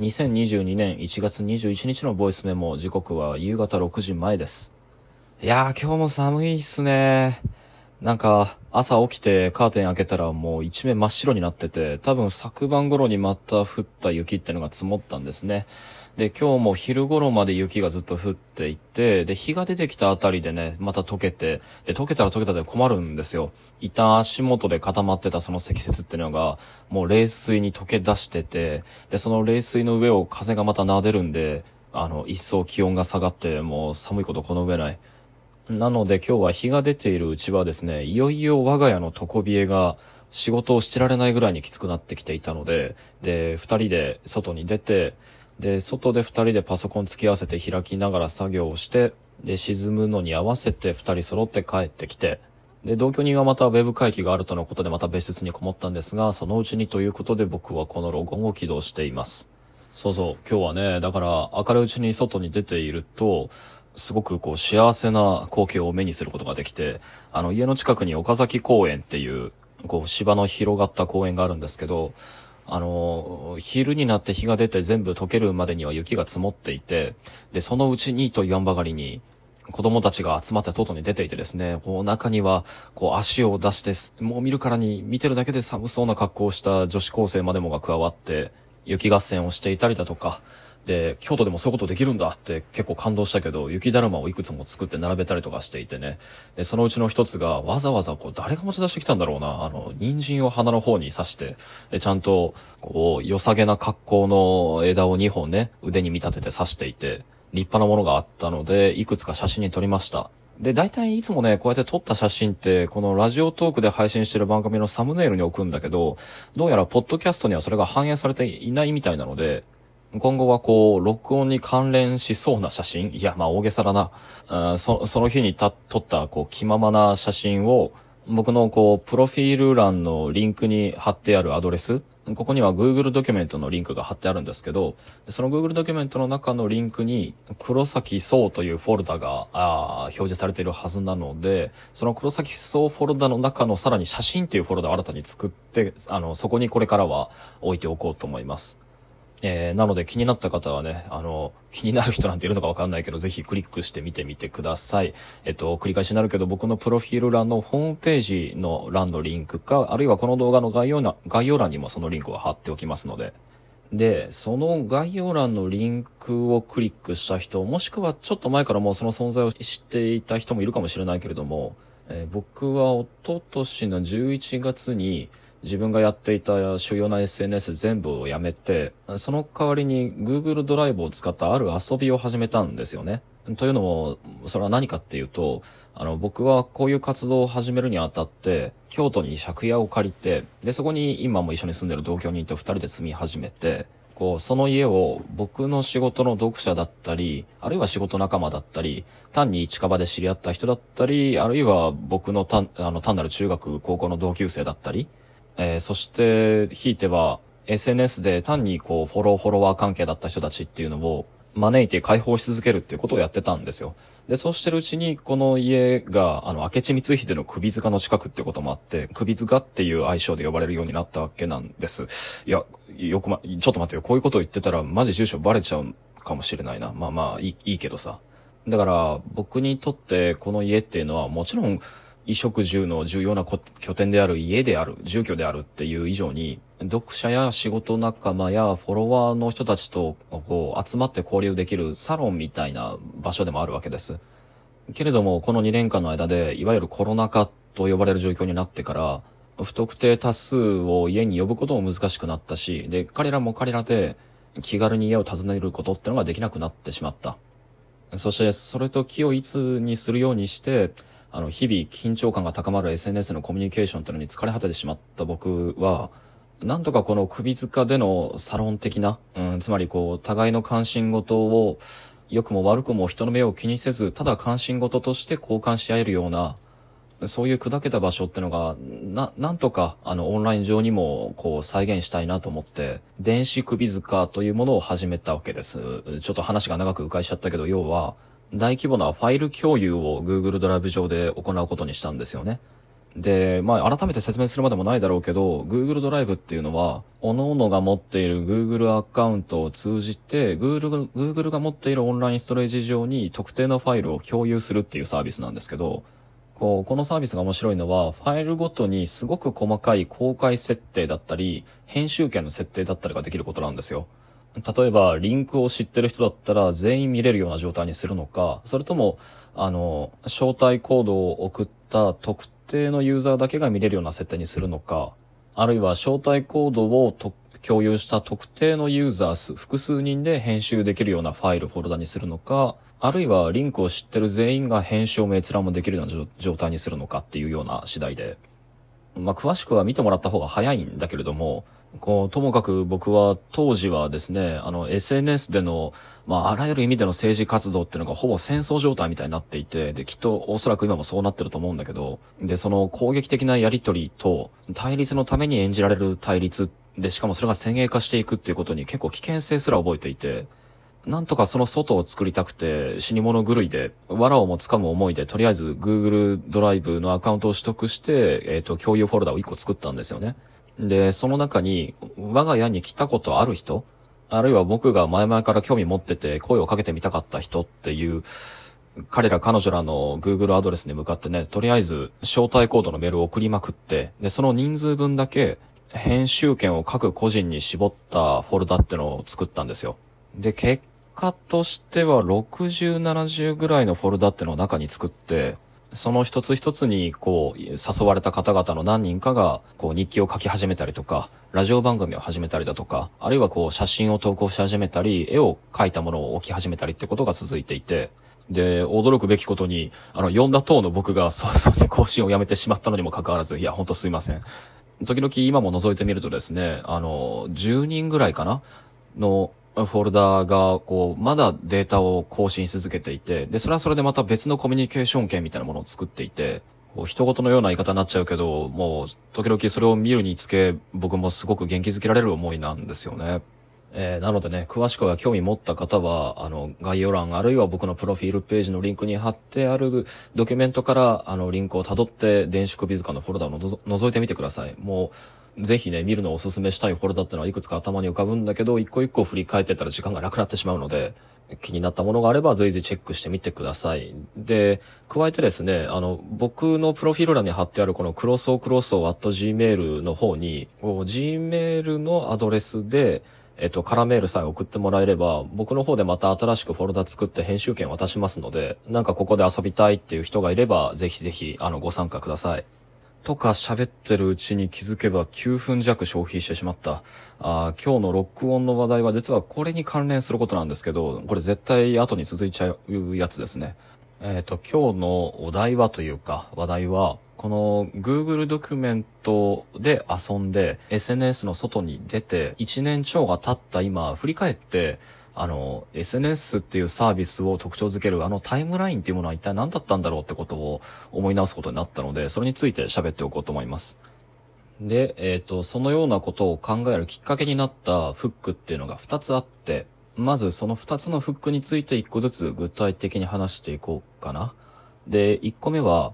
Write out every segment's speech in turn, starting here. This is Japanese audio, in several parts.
2022年1月21日のボイスメモ、時刻は夕方6時前です。いやー、今日も寒いっすね。なんか、朝起きてカーテン開けたらもう一面真っ白になってて、多分昨晩頃にまた降った雪ってのが積もったんですね。で、今日も昼頃まで雪がずっと降っていて、で、日が出てきたあたりでね、また溶けて、で、溶けたら溶けたで困るんですよ。一旦足元で固まってたその積雪っていうのが、もう冷水に溶け出してて、で、その冷水の上を風がまた撫でるんで、あの、一層気温が下がって、もう寒いことこの上ない。なので今日は日が出ているうちはですね、いよいよ我が家の床冷えが仕事をしてられないぐらいにきつくなってきていたので、で、二人で外に出て、で、外で二人でパソコン付き合わせて開きながら作業をして、で、沈むのに合わせて二人揃って帰ってきて、で、同居人はまたウェブ会議があるとのことでまた別室にこもったんですが、そのうちにということで僕はこのロゴンを起動しています。そうそう、今日はね、だから明るいうちに外に出ていると、すごくこう幸せな光景を目にすることができて、あの家の近くに岡崎公園っていう、こう芝の広がった公園があるんですけど、あの、昼になって日が出て全部溶けるまでには雪が積もっていて、で、そのうちにと言わんばかりに、子供たちが集まって外に出ていてですね、こう中には、こう足を出して、もう見るからに見てるだけで寒そうな格好をした女子高生までもが加わって、雪合戦をしていたりだとか、で、京都でもそういうことできるんだって結構感動したけど、雪だるまをいくつも作って並べたりとかしていてね。で、そのうちの一つがわざわざこう誰が持ち出してきたんだろうな、あの、人参を鼻の方に刺して、で、ちゃんと、こう、良さげな格好の枝を2本ね、腕に見立てて刺していて、立派なものがあったので、いくつか写真に撮りました。で、大体いつもね、こうやって撮った写真って、このラジオトークで配信してる番組のサムネイルに置くんだけど、どうやらポッドキャストにはそれが反映されていないみたいなので、今後はこう、録音に関連しそうな写真？いや、まあ大げさだな。あそその日にた撮った、こう、気ままな写真を、僕のこう、プロフィール欄のリンクに貼ってあるアドレス、ここには Google ドキュメントのリンクが貼ってあるんですけど、その Google ドキュメントの中のリンクに、黒崎総というフォルダがあ表示されているはずなので、その黒崎総フォルダの中のさらに写真っていうフォルダを新たに作って、あの、そこにこれからは置いておこうと思います。えー、なので気になった方はね、あの、気になる人なんているのかわかんないけど、ぜひクリックしてみてみてください。えっと、繰り返しになるけど、僕のプロフィール欄のホームページの欄のリンクか、あるいはこの動画の概要な概要欄にもそのリンクを貼っておきますので。で、その概要欄のリンクをクリックした人、もしくはちょっと前からもうその存在を知っていた人もいるかもしれないけれども、えー僕は一昨年の11月に、自分がやっていた主要な SNS 全部をやめて、その代わりに Google ドライブを使ったある遊びを始めたんですよね。というのも、それは何かっていうと、あの、僕はこういう活動を始めるにあたって、京都に借家を借りて、で、そこに今も一緒に住んでる同居人と二人で住み始めて、こう、その家を僕の仕事の読者だったり、あるいは仕事仲間だったり、単に近場で知り合った人だったり、あるいは僕の単あの単なる中学、高校の同級生だったり、えーそして、ひいては、SNS で単にこう、フォロー、フォロワー関係だった人たちっていうのを招いて解放し続けるっていうことをやってたんですよ。で、そうしてるうちに、この家が、あの、明智光秀の首塚の近くってこともあって、首塚っていう愛称で呼ばれるようになったわけなんです。いや、よくま、ちょっと待ってよ。こういうことを言ってたら、マジ住所バレちゃうかもしれないな。まあまあ、いい、いいけどさ。だから、僕にとって、この家っていうのは、もちろん、衣食住の重要な拠点である家である、住居であるっていう以上に、読者や仕事仲間やフォロワーの人たちとこう集まって交流できるサロンみたいな場所でもあるわけです。けれども、この2年間の間で、いわゆるコロナ禍と呼ばれる状況になってから、不特定多数を家に呼ぶことも難しくなったし、で、彼らも彼らで気軽に家を訪ねることってのができなくなってしまった。そして、それと気をいつにするようにして、あの、日々緊張感が高まる SNS のコミュニケーションっていうのに疲れ果ててしまった僕は、なんとかこの首塚でのサロン的な、うん、つまりこう、互いの関心事を、良くも悪くも人の目を気にせず、ただ関心事として交換し合えるような、そういう砕けた場所ってのが、な、なんとか、あの、オンライン上にも、こう、再現したいなと思って、電子首塚というものを始めたわけです。ちょっと話が長く迂回しちゃったけど、要は、大規模なファイル共有を Google ドライブ上で行うことにしたんですよね。で、まあ、改めて説明するまでもないだろうけど、Google ドライブっていうのは、各々が持っている Google アカウントを通じて、Google, Google が持っているオンラインストレージ上に特定のファイルを共有するっていうサービスなんですけど、こう、このサービスが面白いのは、ファイルごとにすごく細かい公開設定だったり、編集権の設定だったりができることなんですよ。例えば、リンクを知ってる人だったら全員見れるような状態にするのか、それとも、あの、招待コードを送った特定のユーザーだけが見れるような設定にするのか、あるいは招待コードを共有した特定のユーザー数、複数人で編集できるようなファイル、フォルダにするのか、あるいはリンクを知ってる全員が編集も閲覧もできるような状態にするのかっていうような次第で。まあ、詳しくは見てもらった方が早いんだけれども、こう、ともかく僕は当時はですね、あの、SNS での、まあ、あらゆる意味での政治活動っていうのがほぼ戦争状態みたいになっていて、で、きっとおそらく今もそうなってると思うんだけど、で、その攻撃的なやりとりと、対立のために演じられる対立で、しかもそれが先鋭化していくっていうことに結構危険性すら覚えていて、なんとかその外を作りたくて、死に物狂いで、藁をも掴む思いで、とりあえず Google ドライブのアカウントを取得して、えっ、ー、と、共有フォルダを1個作ったんですよね。で、その中に、我が家に来たことある人あるいは僕が前々から興味持ってて声をかけてみたかった人っていう、彼ら彼女らの Google アドレスに向かってね、とりあえず招待コードのメールを送りまくって、で、その人数分だけ編集権を各個人に絞ったフォルダってのを作ったんですよ。で、結果としては60、70ぐらいのフォルダってのを中に作って、その一つ一つに、こう、誘われた方々の何人かが、こう、日記を書き始めたりとか、ラジオ番組を始めたりだとか、あるいはこう、写真を投稿し始めたり、絵を描いたものを置き始めたりってことが続いていて、で、驚くべきことに、あの、読んだ等の僕が早々に更新をやめてしまったのにもかかわらず、いや、ほんとすいません。時々今も覗いてみるとですね、あの、10人ぐらいかなのフォルダが、こう、まだデータを更新し続けていて、で、それはそれでまた別のコミュニケーション権みたいなものを作っていて、こう、人事のような言い方になっちゃうけど、もう、時々それを見るにつけ、僕もすごく元気づけられる思いなんですよね。えー、なのでね、詳しくは興味持った方は、あの、概要欄、あるいは僕のプロフィールページのリンクに貼ってあるドキュメントから、あの、リンクを辿って、電子首塚のフォルダをのぞ覗いてみてください。もう、ぜひね、見るのをおすすめしたいフォルダってのはいくつか頭に浮かぶんだけど、一個一個振り返ってたら時間がなくなってしまうので、気になったものがあれば随時チェックしてみてください。で、加えてですね、あの、僕のプロフィール欄に貼ってあるこのクロソークロソー at gmail の方に、gmail のアドレスで、えっと、カラメールさえ送ってもらえれば、僕の方でまた新しくフォルダ作って編集権渡しますので、なんかここで遊びたいっていう人がいれば、ぜひぜひ、あの、ご参加ください。とか喋ってるうちに気づけば9分弱消費してしまった。あ今日の録音の話題は実はこれに関連することなんですけど、これ絶対後に続いちゃうやつですね。えっ、ー、と、今日のお題はというか、話題は、この Google ドキュメントで遊んで SNS の外に出て1年超が経った今振り返ってあの、SNS っていうサービスを特徴づけるあのタイムラインっていうものは一体何だったんだろうってことを思い直すことになったので、それについて喋っておこうと思います。で、えっ、ー、と、そのようなことを考えるきっかけになったフックっていうのが2つあって、まずその2つのフックについて1個ずつ具体的に話していこうかな。で、1個目は、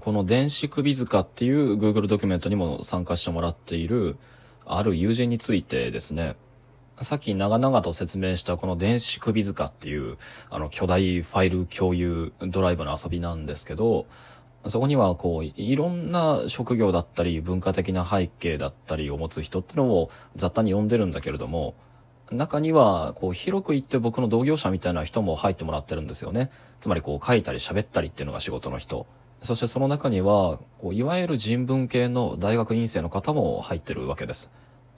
この電子首塚っていう Google ドキュメントにも参加してもらっている、ある友人についてですね。さっき長々と説明したこの電子首塚っていう、あの巨大ファイル共有ドライブの遊びなんですけど、そこにはこう、いろんな職業だったり、文化的な背景だったりを持つ人ってのを雑多に呼んでるんだけれども、中には、こう、広く言って僕の同業者みたいな人も入ってもらってるんですよね。つまりこう、書いたり喋ったりっていうのが仕事の人。そしてその中には、こう、いわゆる人文系の大学院生の方も入ってるわけです。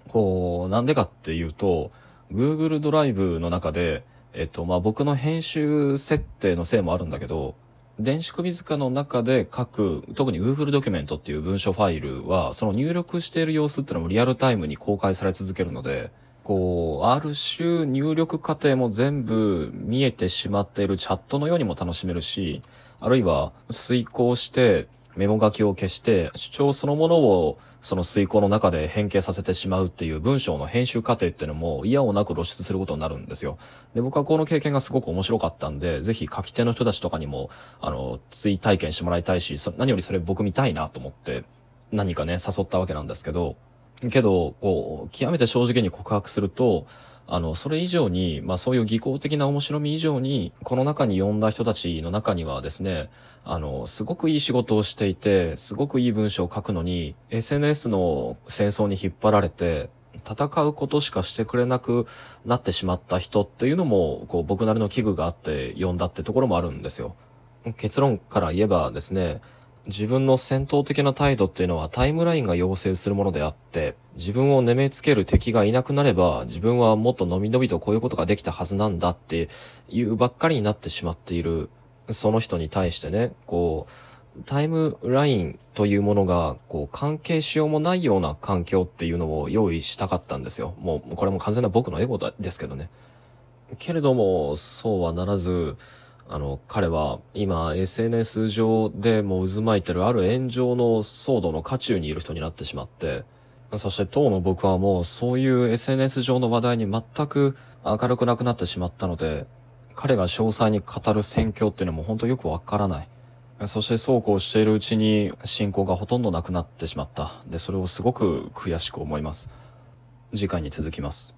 こう、なんでかっていうと、Google ドライブの中で、えっと、まあ、僕の編集設定のせいもあるんだけど、電子首塚の中で書く、特に Google ドキュメントっていう文書ファイルは、その入力している様子っていうのもリアルタイムに公開され続けるので、こう、ある種入力過程も全部見えてしまっているチャットのようにも楽しめるし、あるいは遂行して、メモ書きを消して主張そのものをその遂行の中で変形させてしまうっていう文章の編集過程っていうのも嫌をなく露出することになるんですよ。で、僕はこの経験がすごく面白かったんで、ぜひ書き手の人たちとかにも、あの、追体験してもらいたいし、何よりそれ僕見たいなと思って、何かね、誘ったわけなんですけど、けど、こう、極めて正直に告白すると、あの、それ以上に、まあそういう技巧的な面白み以上に、この中に呼んだ人たちの中にはですね、あの、すごくいい仕事をしていて、すごくいい文章を書くのに、SNS の戦争に引っ張られて、戦うことしかしてくれなくなってしまった人っていうのも、こう僕なりの危惧があって呼んだってところもあるんですよ。結論から言えばですね、自分の戦闘的な態度っていうのはタイムラインが要請するものであって、自分を眠めつける敵がいなくなれば、自分はもっとのびのびとこういうことができたはずなんだっていうばっかりになってしまっている、その人に対してね、こう、タイムラインというものが、こう、関係しようもないような環境っていうのを用意したかったんですよ。もう、これも完全な僕のエゴですけどね。けれども、そうはならず、あの、彼は今 SNS 上でもう渦巻いてるある炎上の騒動の渦中にいる人になってしまって、そして当の僕はもうそういう SNS 上の話題に全く明るくなくなってしまったので、彼が詳細に語る戦況っていうのも本当よくわからない。そしてそうこうしているうちに進行がほとんどなくなってしまった。で、それをすごく悔しく思います。次回に続きます。